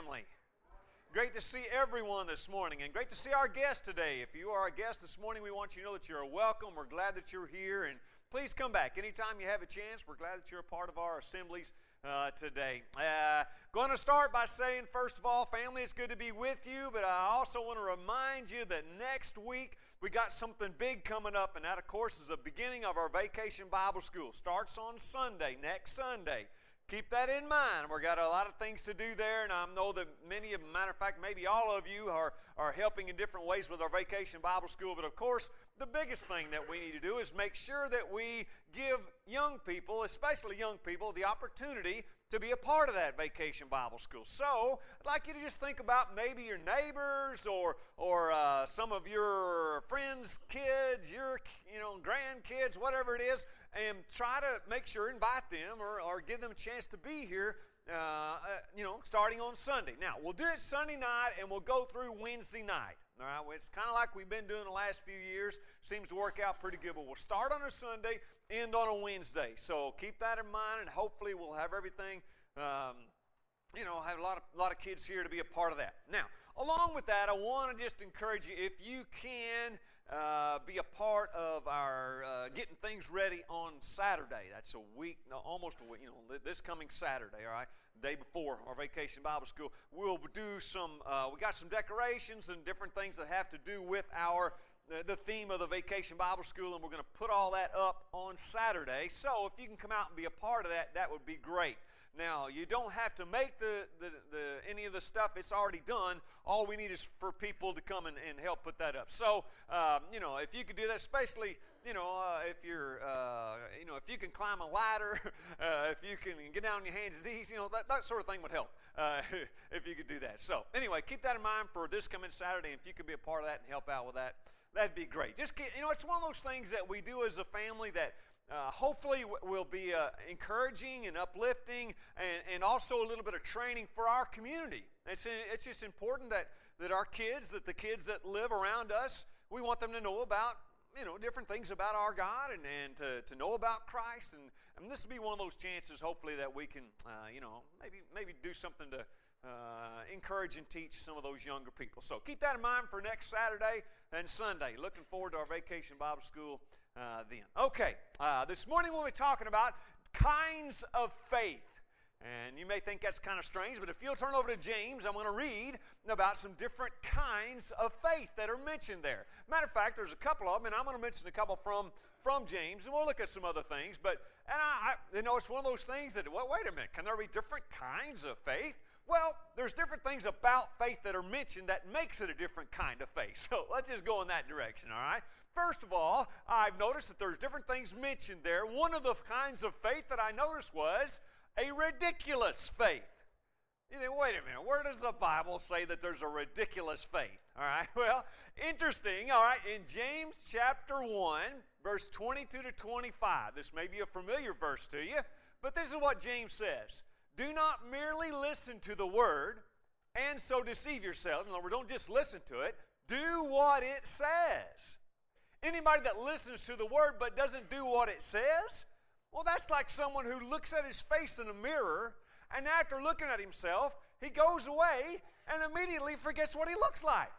family? Great to see everyone this morning and great to see our guest today. If you are a guest this morning, we want you to know that you're welcome. We're glad that you're here and please come back anytime you have a chance. We're glad that you're a part of our assemblies uh, today. Uh, going to start by saying, first of all, family, it's good to be with you, but I also want to remind you that next week we got something big coming up, and that, of course, is the beginning of our vacation Bible school. Starts on Sunday, next Sunday keep that in mind. We've got a lot of things to do there, and I know that many of them, matter of fact, maybe all of you are, are helping in different ways with our vacation Bible school. But of course, the biggest thing that we need to do is make sure that we give young people, especially young people, the opportunity to be a part of that vacation Bible school. So, I'd like you to just think about maybe your neighbors or or uh, some of your friends' kids, your you know grandkids, whatever it is, and try to make sure invite them or, or give them a chance to be here. Uh, uh, you know, starting on Sunday. Now, we'll do it Sunday night and we'll go through Wednesday night. All right, it's kind of like we've been doing the last few years. Seems to work out pretty good. But we'll start on a Sunday, end on a Wednesday. So keep that in mind, and hopefully we'll have everything. Um, you know, have a lot of a lot of kids here to be a part of that. Now, along with that, I want to just encourage you if you can uh, be a part of our uh, getting things ready on Saturday. That's a week, no, almost a week. You know, this coming Saturday. All right, day before our vacation Bible school, we'll do some. Uh, we got some decorations and different things that have to do with our the theme of the Vacation Bible School, and we're going to put all that up on Saturday. So if you can come out and be a part of that, that would be great. Now, you don't have to make the, the, the any of the stuff, it's already done. All we need is for people to come and, and help put that up. So, um, you know, if you could do that, especially, you know, uh, if you're, uh, you know, if you can climb a ladder, uh, if you can get down on your hands and knees, you know, that, that sort of thing would help uh, if you could do that. So, anyway, keep that in mind for this coming Saturday. If you could be a part of that and help out with that, that'd be great. Just you know, it's one of those things that we do as a family that uh, hopefully will be uh, encouraging and uplifting and, and also a little bit of training for our community. It's, it's just important that, that our kids, that the kids that live around us, we want them to know about you know different things about our God and, and to, to know about Christ and, and this will be one of those chances hopefully that we can uh, you know maybe maybe do something to uh, encourage and teach some of those younger people. So keep that in mind for next Saturday and Sunday. Looking forward to our vacation Bible school uh, then. Okay, uh, this morning we'll be talking about kinds of faith. And you may think that's kind of strange, but if you'll turn over to James, I'm going to read about some different kinds of faith that are mentioned there. Matter of fact, there's a couple of them, and I'm going to mention a couple from, from James, and we'll look at some other things. But, and I, I you know, it's one of those things that, well, wait a minute, can there be different kinds of faith? Well, there's different things about faith that are mentioned that makes it a different kind of faith. So let's just go in that direction, all right? First of all, I've noticed that there's different things mentioned there. One of the kinds of faith that I noticed was a ridiculous faith. You think, wait a minute, where does the Bible say that there's a ridiculous faith? All right, well, interesting. All right, in James chapter 1, verse 22 to 25, this may be a familiar verse to you, but this is what James says do not merely listen to the word and so deceive yourselves. In other words, don't just listen to it, do what it says. Anybody that listens to the word but doesn't do what it says, well, that's like someone who looks at his face in a mirror and after looking at himself, he goes away and immediately forgets what he looks like.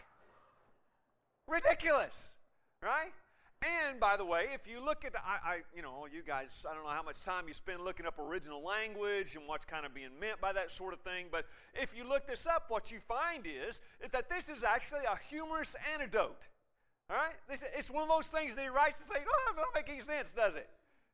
Ridiculous, right? And by the way, if you look at, the, I, I, you know, you guys, I don't know how much time you spend looking up original language and what's kind of being meant by that sort of thing, but if you look this up, what you find is that this is actually a humorous anecdote. All right? This, it's one of those things that he writes to say, oh, it doesn't make any sense, does it?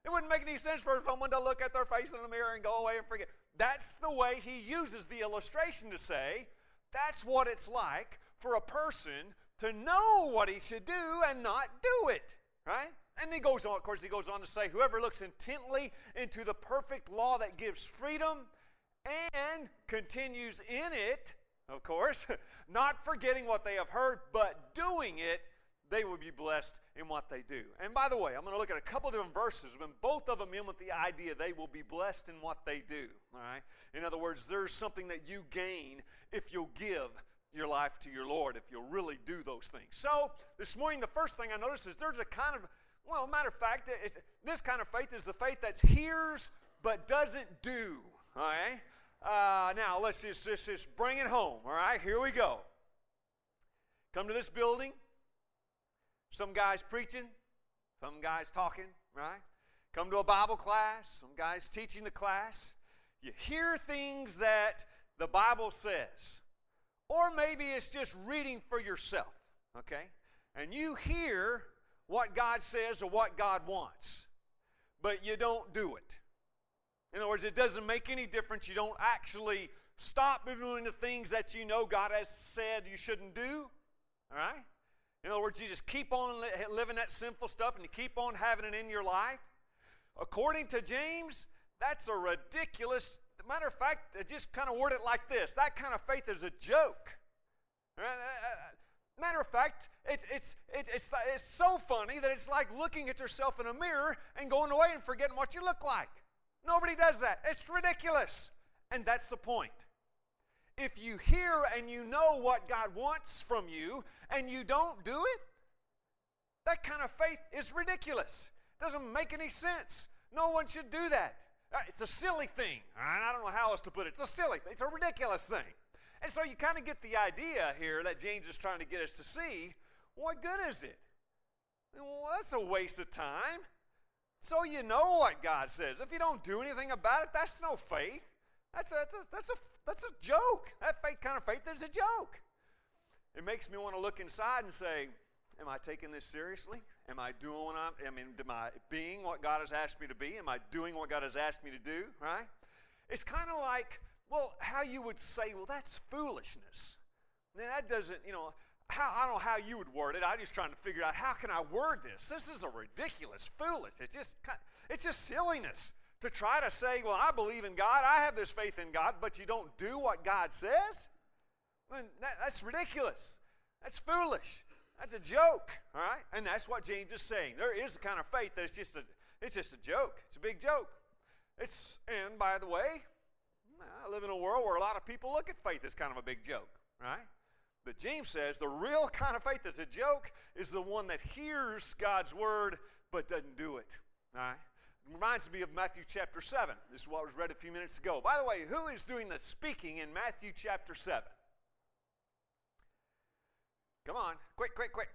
It wouldn't make any sense for someone to look at their face in the mirror and go away and forget. That's the way he uses the illustration to say, that's what it's like for a person to know what he should do and not do it. Right? And he goes on, of course, he goes on to say, Whoever looks intently into the perfect law that gives freedom and continues in it, of course, not forgetting what they have heard, but doing it, they will be blessed in what they do. And by the way, I'm going to look at a couple different verses, when both of them in with the idea they will be blessed in what they do. All right? In other words, there's something that you gain if you'll give your life to your Lord if you'll really do those things. So, this morning, the first thing I noticed is there's a kind of, well, matter of fact, this kind of faith is the faith that hears but doesn't do. All right? Uh, now, let's just, just, just bring it home, all right? Here we go. Come to this building. Some guys preaching, some guys talking, right? Come to a Bible class, some guys teaching the class. You hear things that the Bible says. Or maybe it's just reading for yourself, okay? And you hear what God says or what God wants, but you don't do it. In other words, it doesn't make any difference. You don't actually stop doing the things that you know God has said you shouldn't do. All right? In other words, you just keep on living that sinful stuff and you keep on having it in your life. According to James, that's a ridiculous. Matter of fact, just kind of word it like this that kind of faith is a joke. Uh, uh, uh, matter of fact, it's, it's, it's, it's, it's so funny that it's like looking at yourself in a mirror and going away and forgetting what you look like. Nobody does that. It's ridiculous. And that's the point. If you hear and you know what God wants from you and you don't do it, that kind of faith is ridiculous. Doesn't make any sense. No one should do that. Uh, it's a silly thing. I don't know how else to put it. It's a silly thing. It's a ridiculous thing. And so you kind of get the idea here that James is trying to get us to see what good is it? Well, that's a waste of time. So you know what God says. If you don't do anything about it, that's no faith. That's a, that's a, that's a, that's a joke. That faith kind of faith is a joke. It makes me want to look inside and say, Am I taking this seriously? Am I doing what I'm, I mean, am I being what God has asked me to be? Am I doing what God has asked me to do? Right? It's kind of like, well, how you would say, well, that's foolishness. Now, that doesn't, you know, how, I don't know how you would word it. I'm just trying to figure out how can I word this. This is a ridiculous, foolish. It's just, it's just silliness to try to say, well, I believe in God, I have this faith in God, but you don't do what God says. I mean, that, that's ridiculous. That's foolish. That's a joke, all right? And that's what James is saying. There is a kind of faith that it's just a, it's just a joke. It's a big joke. It's, and by the way, I live in a world where a lot of people look at faith as kind of a big joke, right? But James says the real kind of faith that's a joke is the one that hears God's word but doesn't do it. Right? It reminds me of Matthew chapter 7. This is what was read a few minutes ago. By the way, who is doing the speaking in Matthew chapter 7? Come on, quick, quick, quick.